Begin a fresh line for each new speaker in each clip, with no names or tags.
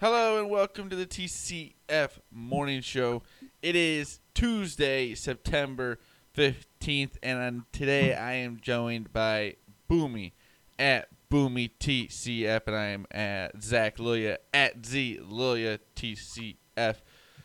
Hello and welcome to the TCF Morning Show. It is Tuesday, September 15th, and today I am joined by Boomy at Boomy TCF, and I am at Zach Lilia at Z Lilia TCF.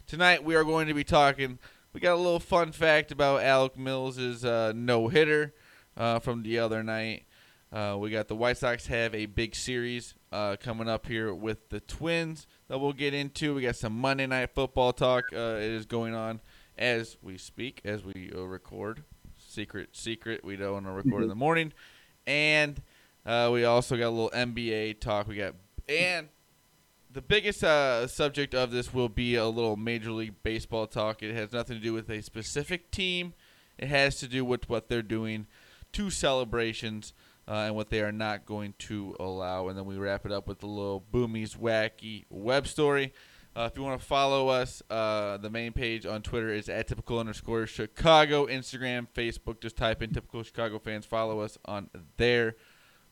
Tonight we are going to be talking. We got a little fun fact about Alec Mills' uh, no hitter uh, from the other night. Uh, we got the White Sox have a big series uh, coming up here with the Twins that we'll get into. We got some Monday Night Football talk. Uh, it is going on as we speak, as we uh, record. Secret, secret. We don't want to record in the morning, and uh, we also got a little NBA talk. We got and the biggest uh, subject of this will be a little Major League Baseball talk. It has nothing to do with a specific team. It has to do with what they're doing, two celebrations uh, and what they are not going to allow. And then we wrap it up with a little Boomy's wacky web story. Uh, if you want to follow us, uh, the main page on Twitter is at typical underscore Chicago. Instagram, Facebook, just type in typical Chicago fans. Follow us on there.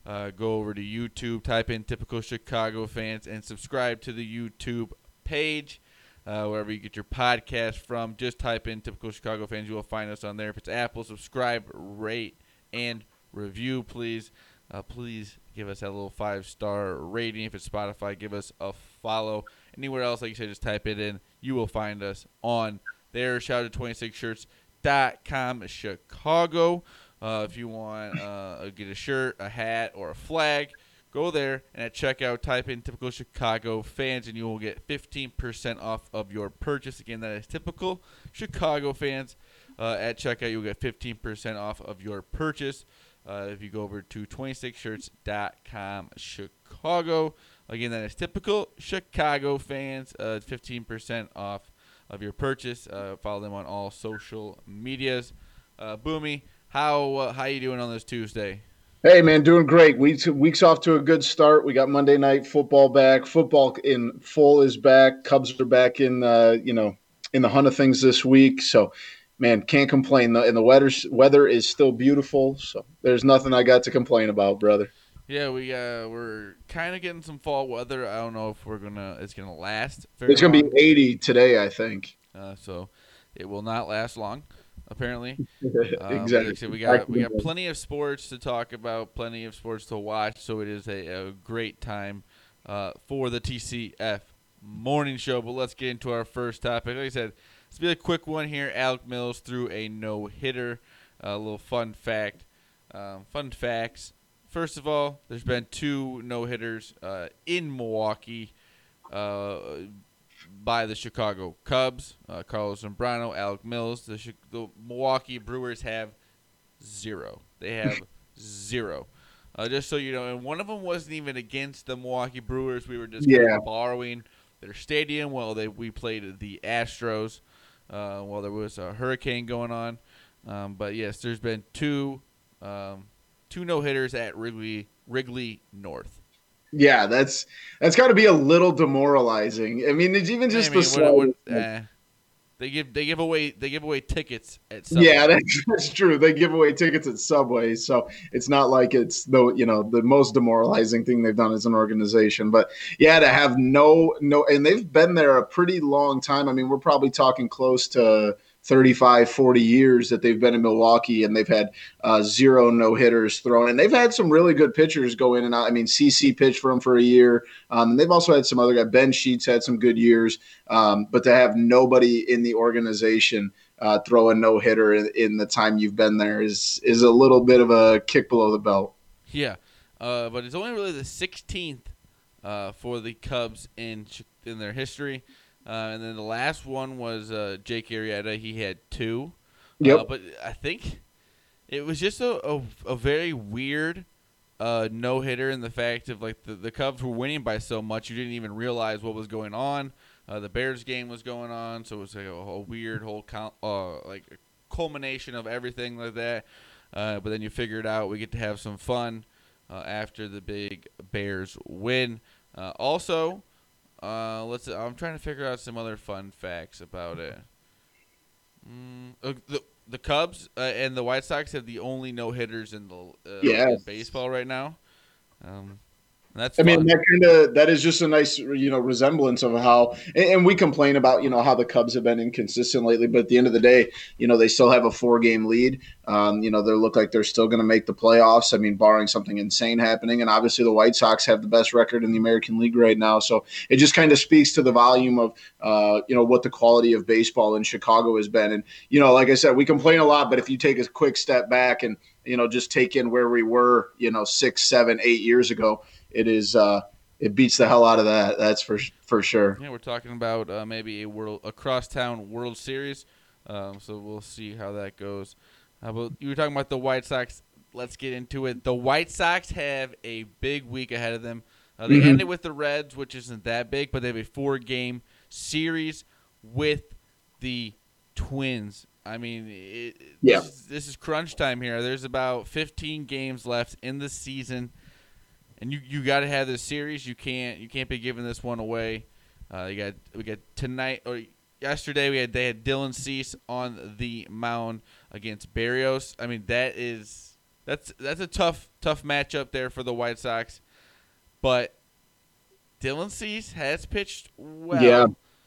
Uh, go over to YouTube, type in typical Chicago fans, and subscribe to the YouTube page. Uh, wherever you get your podcast from, just type in typical Chicago fans. You will find us on there. If it's Apple, subscribe, rate, and review, please. Uh, please give us that little five star rating. If it's Spotify, give us a follow. Anywhere else, like you said, just type it in. You will find us on there. Shout out to 26shirts.com Chicago. Uh, if you want uh, get a shirt, a hat, or a flag, go there and at checkout type in typical Chicago fans and you will get 15% off of your purchase. Again, that is typical Chicago fans. Uh, at checkout, you'll get 15% off of your purchase. Uh, if you go over to 26shirts.com Chicago. Again, that is typical Chicago fans. Uh, 15% off of your purchase. Uh, follow them on all social medias. Uh, Boomy, how uh, how you doing on this Tuesday?
Hey man, doing great. Weeks weeks off to a good start. We got Monday night football back. Football in full is back. Cubs are back in uh, you know in the hunt of things this week. So man, can't complain. The, and the weather weather is still beautiful. So there's nothing I got to complain about, brother.
Yeah, we uh we're kind of getting some fall weather. I don't know if we're gonna it's gonna last.
it's gonna long. be 80 today, I think.
Uh, so it will not last long apparently.
Uh, exactly.
we got we got plenty of sports to talk about, plenty of sports to watch. So it is a, a great time uh, for the TCF morning show. But let's get into our first topic. Like I said, let's be a quick one here. Alec Mills threw a no hitter. A little fun fact. Um, fun facts. First of all, there's been two no hitters uh, in Milwaukee. Uh, by the Chicago Cubs, uh, Carlos Zambrano, Alec Mills. The, the, Milwaukee Brewers have zero. They have zero. Uh, just so you know, and one of them wasn't even against the Milwaukee Brewers. We were just yeah. kind of borrowing their stadium while they we played the Astros uh, while there was a hurricane going on. Um, but yes, there's been two um, two no hitters at Wrigley Wrigley North
yeah, that's that's got to be a little demoralizing. I mean, it's even just I mean, the what, what, uh,
they give they give away they give away tickets at Subway.
Yeah, that's, that's true. They give away tickets at Subway, so it's not like it's the you know the most demoralizing thing they've done as an organization. But yeah, to have no no, and they've been there a pretty long time. I mean, we're probably talking close to 35, 40 years that they've been in Milwaukee and they've had uh, zero no hitters thrown. And they've had some really good pitchers go in and out. I mean, CC pitched for them for a year. Um, and they've also had some other guys. Ben Sheets had some good years. Um, but to have nobody in the organization uh, throw a no hitter in, in, the time you've been there is, is a little bit of a kick below the belt.
Yeah. Uh, but it's only really the 16th uh, for the Cubs in, in their history. Uh, and then the last one was uh, Jake Arrieta. He had two. Uh, but I think it was just a, a, a very weird uh, no hitter in the fact of like the, the Cubs were winning by so much you didn't even realize what was going on. Uh, the Bears game was going on, so it was like a, a weird whole uh, like a culmination of everything like that. Uh, but then you figure it out. We get to have some fun uh, after the big Bears win. Uh, also, uh, let's. I'm trying to figure out some other fun facts about it. Mm, uh, the the Cubs uh, and the White Sox have the only no hitters in the uh,
Yes.
in baseball right now. Um, that's
I mean, that kind of that is just a nice, you know, resemblance of how, and, and we complain about, you know, how the Cubs have been inconsistent lately. But at the end of the day, you know, they still have a four-game lead. Um, you know, they look like they're still going to make the playoffs. I mean, barring something insane happening, and obviously the White Sox have the best record in the American League right now. So it just kind of speaks to the volume of, uh, you know, what the quality of baseball in Chicago has been. And you know, like I said, we complain a lot, but if you take a quick step back and you know just take in where we were, you know, six, seven, eight years ago it is uh it beats the hell out of that that's for for sure
Yeah, we're talking about uh, maybe a world a crosstown World Series. Um, so we'll see how that goes. Uh, but you were talking about the White Sox. Let's get into it. The White Sox have a big week ahead of them. Uh, they
Mhm.
ended with the Reds, which isn't that big, but they have a four-game series with the Twins. I mean, it,
Yeah.
this, is, this is crunch time here. There's about 15 games left in the season and you you got to have this series. You can't you can't be giving this one away. Uh, you got we got tonight or yesterday we had they had Dylan Cease on the mound against Berrios. I mean that is that's that's a tough tough matchup there for the White Sox, but Dylan Cease has pitched well.
Yeah.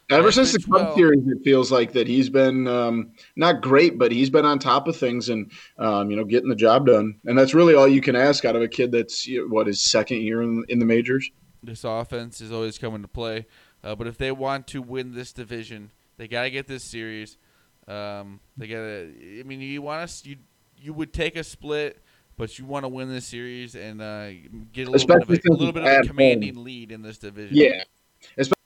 Ever since the Cubs
well.
series it feels like that he's been um not great but he's been on top of things and um you know getting the job done and that's really all you can ask out of a kid that's what his second year in, in the majors
this offense is always coming to play. Uh, but if they want to win this division, they got to get this series. Um, they got to. I mean, you want us. You you would take a split, but you want to win this series and uh, get a little
Especially
bit of a,
since
little bit of a
home.
commanding lead in this division.
Yeah, especially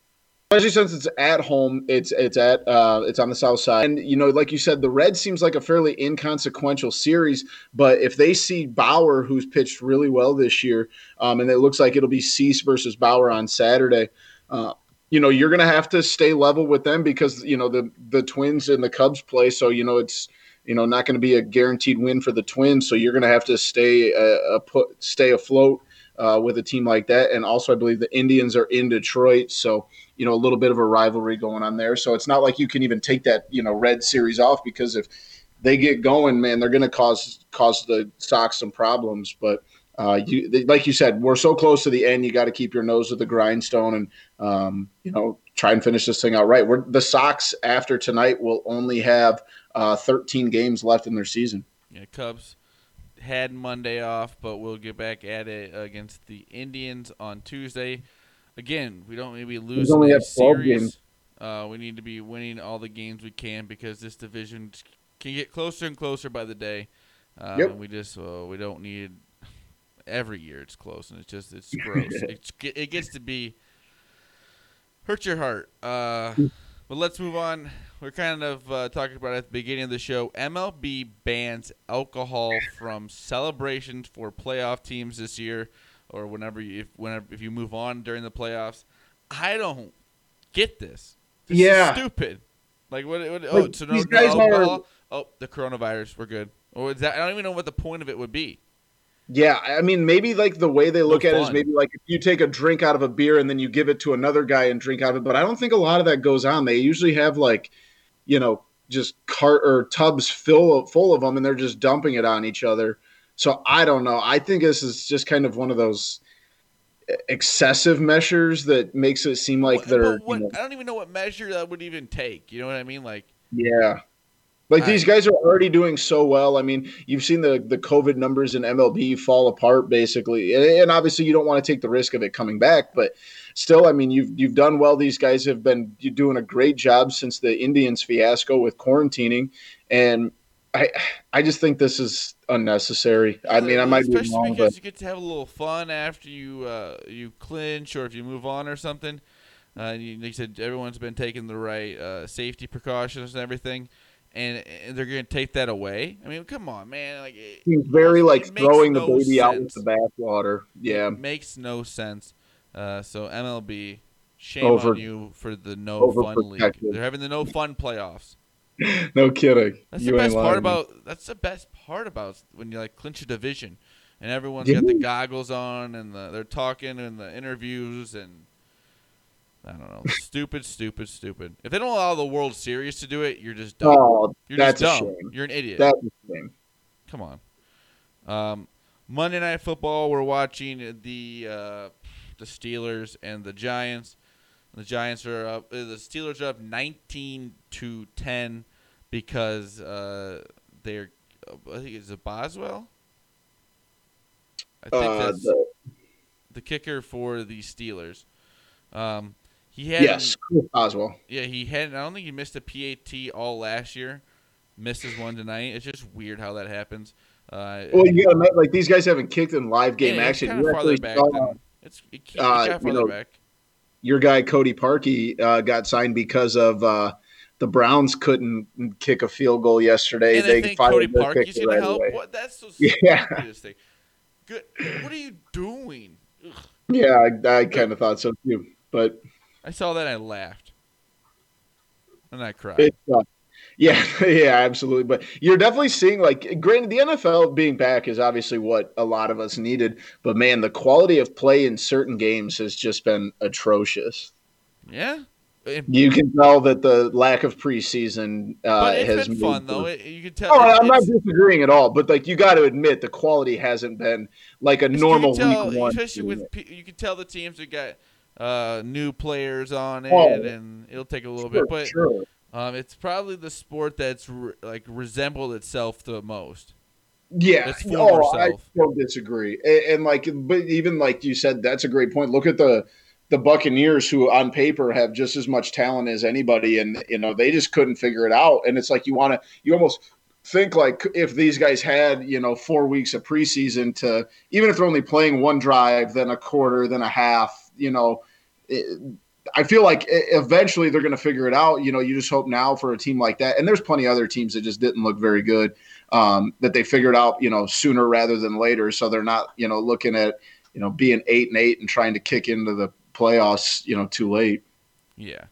since it's at home. It's it's at uh, it's on the south side, and you know, like you said, the Reds seems like a fairly inconsequential series. But if they see Bauer, who's pitched really well this year, um, and it looks like it'll be Cease versus Bauer on Saturday. Uh, you know, you're going to have to stay level with them because you know the the Twins and the Cubs play. So you know it's you know not going to be a guaranteed win for the Twins. So you're going to have to stay uh, put stay afloat uh, with a team like that. And also, I believe the Indians are in Detroit, so you know a little bit of a rivalry going on there. So it's not like you can even take that you know red series off because if they get going, man, they're going to cause cause the Sox some problems. But uh, you like you said, we're so close to the end. You got to keep your nose to the grindstone and um, you know try and finish this thing out right. We're, the Sox after tonight will only have uh, 13 games left in their season.
Yeah, Cubs had Monday off, but we'll get back at it against the Indians on Tuesday. Again, we don't maybe lose
only have 12
series.
games.
Uh, we need to be winning all the games we can because this division can get closer and closer by the day. Uh,
Yep.
We just uh, we don't need every year it's close and it's just it's gross. it's, it gets to be hurt your heart. But let's move on. We're kind of uh, talking about at the beginning of the show. MLB bans alcohol from celebrations for playoff teams this year, or whenever you, if whenever if you move on during the playoffs. I don't get this. This
Yeah.
is stupid. Like what? what oh, so no, no
guys are-
Oh, the coronavirus. We're good. Or is that? I don't even know what the point of it would be.
Yeah, I mean, maybe like the way they look
No
at it is maybe like if you take a drink out of a beer and then you give it to another guy and drink out of it. But I don't think a lot of that goes on. They usually have like, you know, just cart or tubs full of, full of them, and they're just dumping it on each other. So I don't know. I think this is just kind of one of those excessive measures that makes it seem like
What-
they're.
what,
you know,
I don't even know what measure that would even take. You know what I mean? Like,
Yeah. Like these guys are already doing so well. I mean, you've seen the the COVID numbers in MLB fall apart basically, and, and obviously you don't want to take the risk of it coming back. But still, I mean, you've you've done well. These guys have been doing a great job since the Indians fiasco with quarantining, and I I just think this is unnecessary. I mean, I might be
especially
wrong,
because
but
you get to have a little fun after you uh, you clinch or if you move on or something. Uh, you, like you said, everyone's been taking the right uh, safety precautions and everything. And, and they're going to take that away. I mean, come on, man! Like it,
Seems very
it
like
makes
throwing
no
the baby out with the bathwater. Yeah.
It makes no sense. Uh, so MLB, shame
Over-
on you for the no fun league. They're having the no fun playoffs.
No kidding.
That's
You
the best part about. That's the best part about when you like clinch a division, and everyone's
Yeah.
got the goggles on and the, they're talking in the interviews and. I don't know. stupid, stupid, stupid. If they don't allow the World Series to do it, you're just dumb.
Oh,
you're
that's
just
a
dumb.
shame.
You're an idiot.
That's a shame.
Come on. Um, Monday Night Football. We're watching the uh, the Steelers and the Giants. The Giants are up. uh, The Steelers are up 19 to 10 because uh, they're. I think it's a Boswell. I think
Uh,
that's
the,
the kicker for the Steelers. Um, he had
yes, Chris Boswell.
yeah, he had. I don't think he missed a PAT all last year. Missed his one tonight. It's just weird how that happens. Uh,
Well, you gotta admit, like these guys haven't kicked in live game
yeah,
action.
It's kind of farther back.
saw
it's it, it,
uh,
got
you
farther
know,
back.
your guy Cody Parkey uh, got signed because of uh, the Browns couldn't kick a field goal yesterday.
And
they fired
Cody Parkey's going
right
to help.
away.
What? That's the
Yeah.
thing. Good. What are you doing? Ugh.
Yeah, I, I kind of thought so too. But
I saw that. and I laughed. And I cried.
Uh, yeah, yeah, absolutely. But you're definitely seeing like, granted, the NFL being back is obviously what a lot of us needed. But man, the quality of play in certain games has just been atrocious.
yeah. It-
You can tell that the lack of preseason uh,
but
has
it's been fun though. It, you can tell.
Oh, I'm not disagreeing at all, but like you got to admit the quality hasn't been like a normal
tell,
week one.
especially with you can tell the teams that got uh, new players on it,
Oh.
and it'll take a little
Sure,
bit. But
sure.
um, it's probably the sport that's re- like resembled itself the most.
Yeah,
former
oh, I don't disagree. And, and like, but even like you said, that's a great point. Look at the the Buccaneers, who on paper have just as much talent as anybody, and you know they just couldn't figure it out. And it's like you want to, you almost think like if these guys had you know four weeks of preseason to, even if they're only playing one drive, then a quarter, then a half, you know. It, I feel like eventually they're going to figure it out. You know, you just hope now for a team like that. And there's plenty of other teams that just didn't look very good um, that they figured out, you know, sooner rather than later. So they're not, you know, looking at, you know, being eight and eight and trying to kick into the playoffs, you know, too late.
Yeah,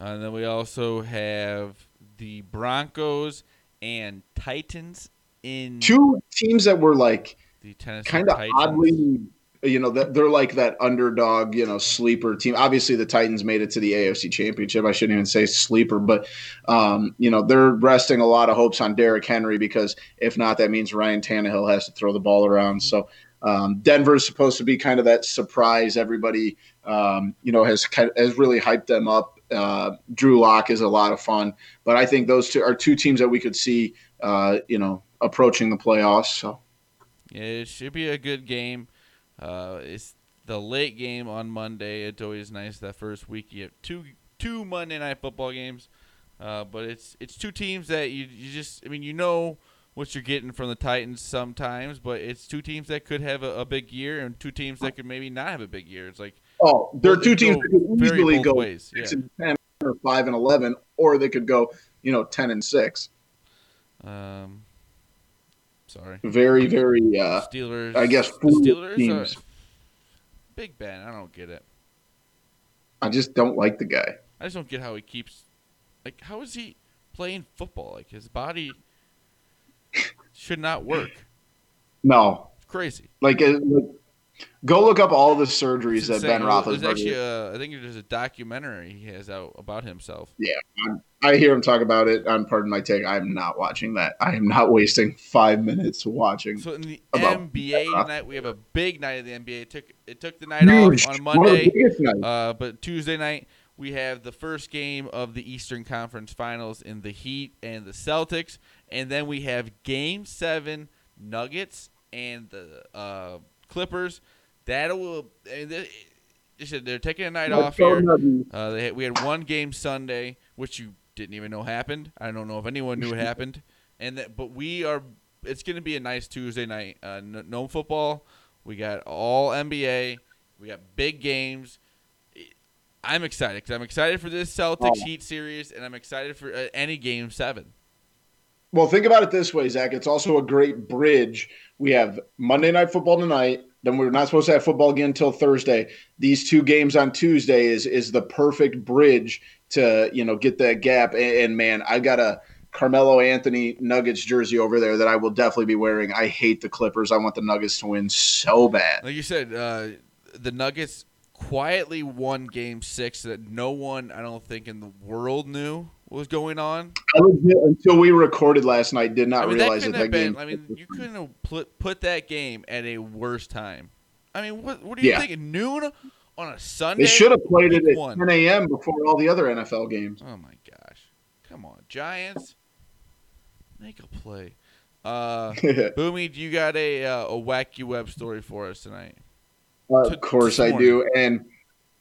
uh, and then we also have the Broncos and Titans in
Two teams that were like
the
kind of oddly, you know, they're like that underdog, you know, sleeper team. Obviously, the Titans made it to the AFC Championship. I shouldn't even say sleeper, but um, you know, they're resting a lot of hopes on Derrick Henry because if not, that means Ryan Tannehill has to throw the ball around. So. Um, Denver is supposed to be kind of that surprise. Everybody, um, you know, has has really hyped them up. Uh, Drew Lock is a lot of fun, but I think those two are two teams that we could see, uh, you know, approaching the playoffs. So
it should be a good game. Uh, it's the late game on Monday. It's always nice that first week you have two two Monday night football games. Uh, but it's it's two teams that you you just I mean you know what you're getting from the Titans sometimes, but it's two teams that could have a, a big year and two teams that could maybe not have a big year. It's like
Oh, there are two teams that could easily go
ways,
six
yeah.
and ten or five and eleven, or they could go, you know, ten and six.
um, sorry,
Very, very. Uh,
Steelers.
I guess
Steelers
teams.
Big Ben. I don't get it.
I just don't like the guy.
I just don't get how he keeps like how is he playing football? Like his body should not work.
No,
It's crazy.
like, like go look up all the surgeries that Ben
insane. There's actually
Roethlisberger.
a, I think there's a documentary he has out about himself.
Yeah, I hear him talk about it on Pardon My Take. I'm not watching that. I am not wasting five minutes watching.
So in the NBA
uh,
tonight, we have a big night of the NBA. It took it took the night
Huge.
off on
One of the
Monday. Uh, but Tuesday night we have the first game of the Eastern Conference Finals in the Heat and the Celtics, and then we have Game Seven Nuggets and the uh, Clippers. That will. They, they're taking a night off here. Uh, they we had one game Sunday, which you didn't even know happened. I don't know if anyone knew it happened. And that, but we are. It's going to be a nice Tuesday night. Uh, no, no football. We got all NBA. We got big games. I'm excited because I'm excited for this Celtics
Oh.
Heat series, and I'm excited for uh, any game seven.
Well, think about it this way, Zach. It's also a great bridge. We have Monday Night Football tonight. Then we're not supposed to have football again until Thursday. These two games on Tuesday is is the perfect bridge to you know get that gap. And, and man, I got a Carmelo Anthony Nuggets jersey over there that I will definitely be wearing. I hate the Clippers. I want the Nuggets to win so bad.
Like you said, uh, the Nuggets quietly won Game Six that no one, I don't think, in the world knew was going on.
Legit, until we recorded last night, did not
I mean,
realize
that
that, that
been.
game.
I mean, you couldn't have put put that game at a worse time. I mean, what what are you
Yeah.
thinking? Noon on a Sunday?
They should have played it at
one.
10 a.m. before all the other NFL games.
Oh my gosh! Come on, Giants, make a play. Uh, Boomy, do you got a uh, a wacky web story for us tonight?
of
to-
course I do, and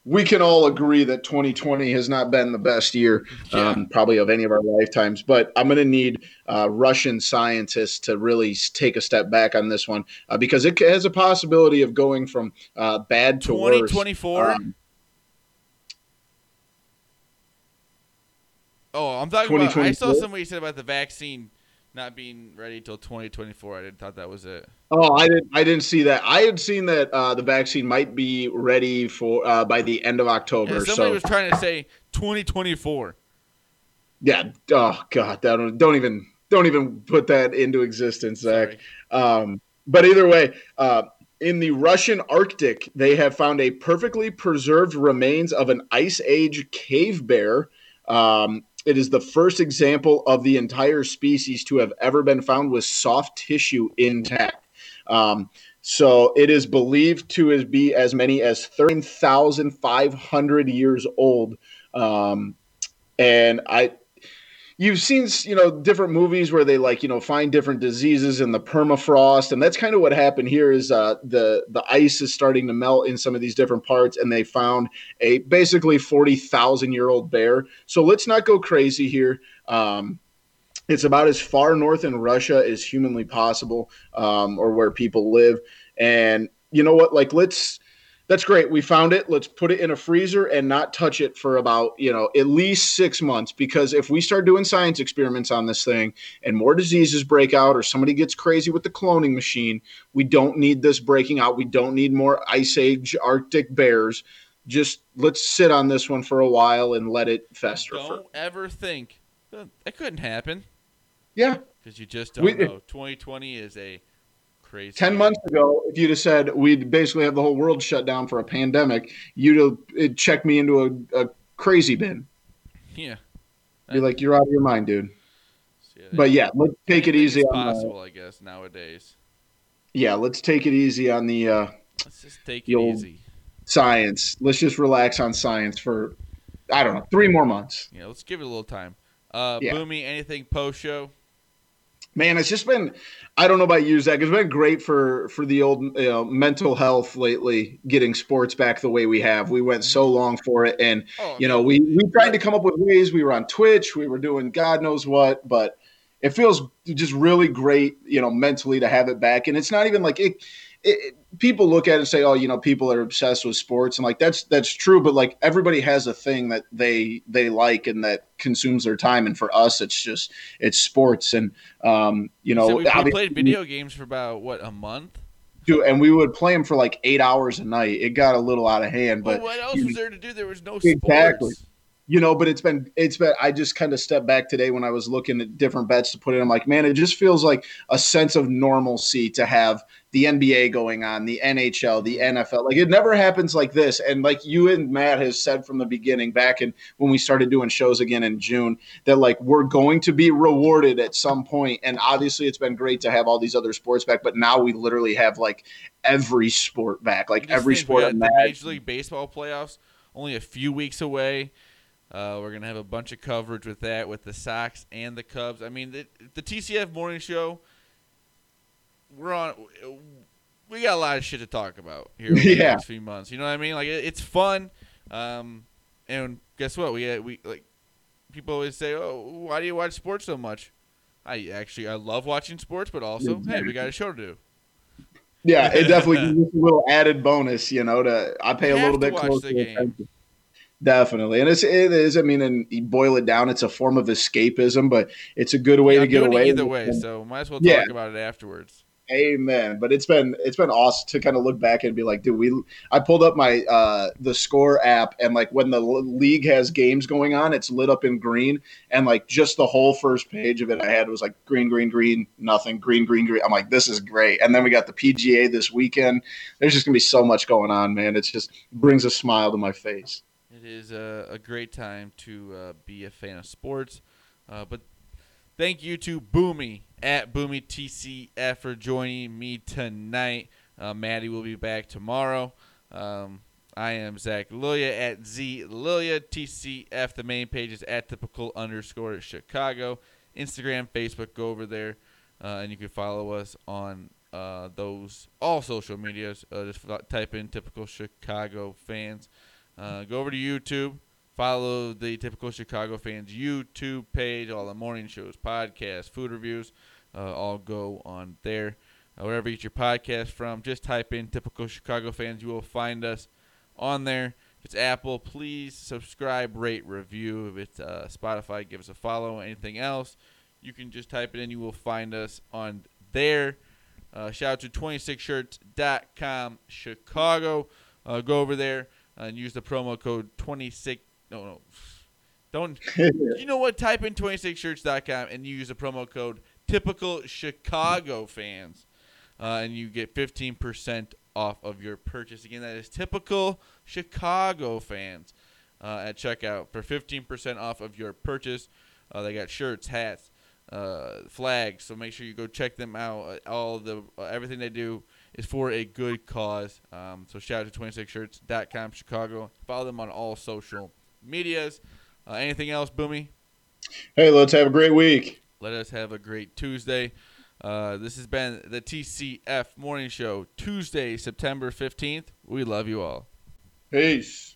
we can all agree that 2020 has not been the best year,
Yeah.
um, probably of any of our lifetimes. But I'm going to need uh, Russian scientists to really take a step back on this one uh, because it has a possibility of going from uh, bad to worse.
Twenty twenty four.
Um,
Oh, I'm talking about. I saw somebody said about the vaccine not being ready till 2024. I didn't thought that was it.
Oh, I didn't. I didn't see that. I had seen that uh, the vaccine might be ready for uh, by the end of October.
Yeah, somebody
so
was trying to say 2024.
yeah. Oh God, that don't, don't even don't even put that into existence, Zach. Um, but either way, uh, in the Russian Arctic, they have found a perfectly preserved remains of an ice age cave bear. Um, it is the first example of the entire species to have ever been found with soft tissue intact. Um, so it is believed to be as many as 13,500 years old. Um, and I, you've seen you know different movies where they like you know find different diseases in the permafrost and that's kind of what happened here is uh, the the ice is starting to melt in some of these different parts and they found a basically 40,000 year old bear. So let's not go crazy here. Um, it's about as far north in Russia as humanly possible um, or where people live. And you know what? Like let's that's great. We found it. Let's put it in a freezer and not touch it for about, you know, at least six months. Because if we start doing science experiments on this thing and more diseases break out or somebody gets crazy with the cloning machine, we don't need this breaking out. We don't need more ice age Arctic bears. Just let's sit on this one for a while and let it fester. For,
Don't ever think that, that couldn't happen
yeah.
because you just don't
We-
know. 2020 is a crazy.
10 months ago, if you'd have said we'd basically have the whole world shut down for a pandemic, you'd have checked me into a, a crazy bin.
Yeah.
Be like, you're out of your mind, dude.
So,
But yeah, let's take it easy on the,
possible, I guess nowadays.
yeah, let's take it easy on the uh,
Let's just take it easy.
science. Let's just relax on science for I don't know three more months.
Yeah, let's give it a little time. Uh,
Yeah.
Boomy, anything post show?
Man, it's just been I don't know about you, Zach. It's been great for for the old you know, mental health lately. Getting sports back the way we have. We went so mm-hmm. long for it, and
Oh,
you know we we tried to come up with ways. We were on Twitch. We were doing God knows what, but it feels just really great, you know, mentally to have it back. And it's not even like it. It people look at it and say, "Oh, you know, people are obsessed with sports," and like that's that's true. But like everybody has a thing that they they like and that consumes their time. And for us, it's just it's sports, and um, you know,
so we, we played video games for about what a month.
do- and we would play them for like eight hours a night. It got a little out of hand,
But
but
what else
you-
was there to do? There was no
Exactly.
sports.
You know, but it's been it's been I just kind of stepped back today when I was looking at different bets to put in. I'm like, man, it just feels like a sense of normalcy to have the NBA going on, the NHL, the NFL. Like it never happens like this. And like you and Matt has said from the beginning, back in when we started doing shows again in June, that like we're going to be rewarded at some point. And obviously it's been great to have all these other sports back, but now we literally have like every sport back, like every sport.
we
on
got the. Major League Baseball playoffs only a few weeks away. Uh, we're gonna have a bunch of coverage with that, with the Sox and the Cubs. I mean, the, the TCF morning show. We're on. We got a lot of shit to talk about here over the
Yeah.
next few months. You know what I mean? Like it, it's fun. Um, and guess what? We uh, we like people always say, "Oh, why do you watch sports so much?" I actually I love watching sports, but also, hey, we got a show to do.
Yeah, it definitely gives us a little added bonus, you know. To I pay a little bit closer attention. Definitely, and it's it is. I mean, and you boil it down, it's a form of escapism, but it's a good way
Yeah,
to
I'm
get away.
either way. So might as well talk
Yeah.
about it afterwards.
Amen. But it's been it's been awesome to kind of look back and be like, dude, we. I pulled up my uh the score app, and like when the league has games going on, it's lit up in green, and like just the whole first page of it I had was like green, green, green, nothing, green, green, green. I'm like, this is great. And then we got the PGA this weekend. There's just gonna be so much going on, man. It's just brings a smile to my face.
It is a, a great time to uh, be a fan of sports. Uh, but thank you to Boomy at Boomy TCF for joining me tonight. Uh, Maddie will be back tomorrow. Um, I am Zach Lilia at Z Lilia TCF. The main page is at typical underscore Chicago. Instagram, Facebook, go over there, uh, and you can follow us on uh, those all social medias. Uh, just type in typical Chicago fans. Uh, go over to YouTube. Follow the typical Chicago fans YouTube page. All the morning shows, podcasts, food reviews, uh, all go on there. Uh, wherever you get your podcast from, just type in typical Chicago fans. You will find us on there. If it's Apple, please subscribe, rate, review. If it's uh, Spotify, give us a follow. Anything else, you can just type it in. You will find us on there. Uh, shout out to 26shirts.com Chicago. Uh, go over there and use the promo code 26. No, no. Don't. you know what? Type in 26shirts.com and you use the promo code typical Chicago fans. Uh, and you get 15% off of your purchase. Again, that is typical Chicago fans uh, at checkout for 15% off of your purchase. Uh, they got shirts, hats, uh, flags. So make sure you go check them out. Uh, All the uh, everything they do is for a good cause. Um, so shout out to 26shirts.com Chicago. Follow them on all social medias. Uh, anything else, Boomy?
Hey, let's have a great week.
Let us have a great Tuesday. Uh, this has been the TCF Morning Show, Tuesday, September 15th. We love you all.
Peace.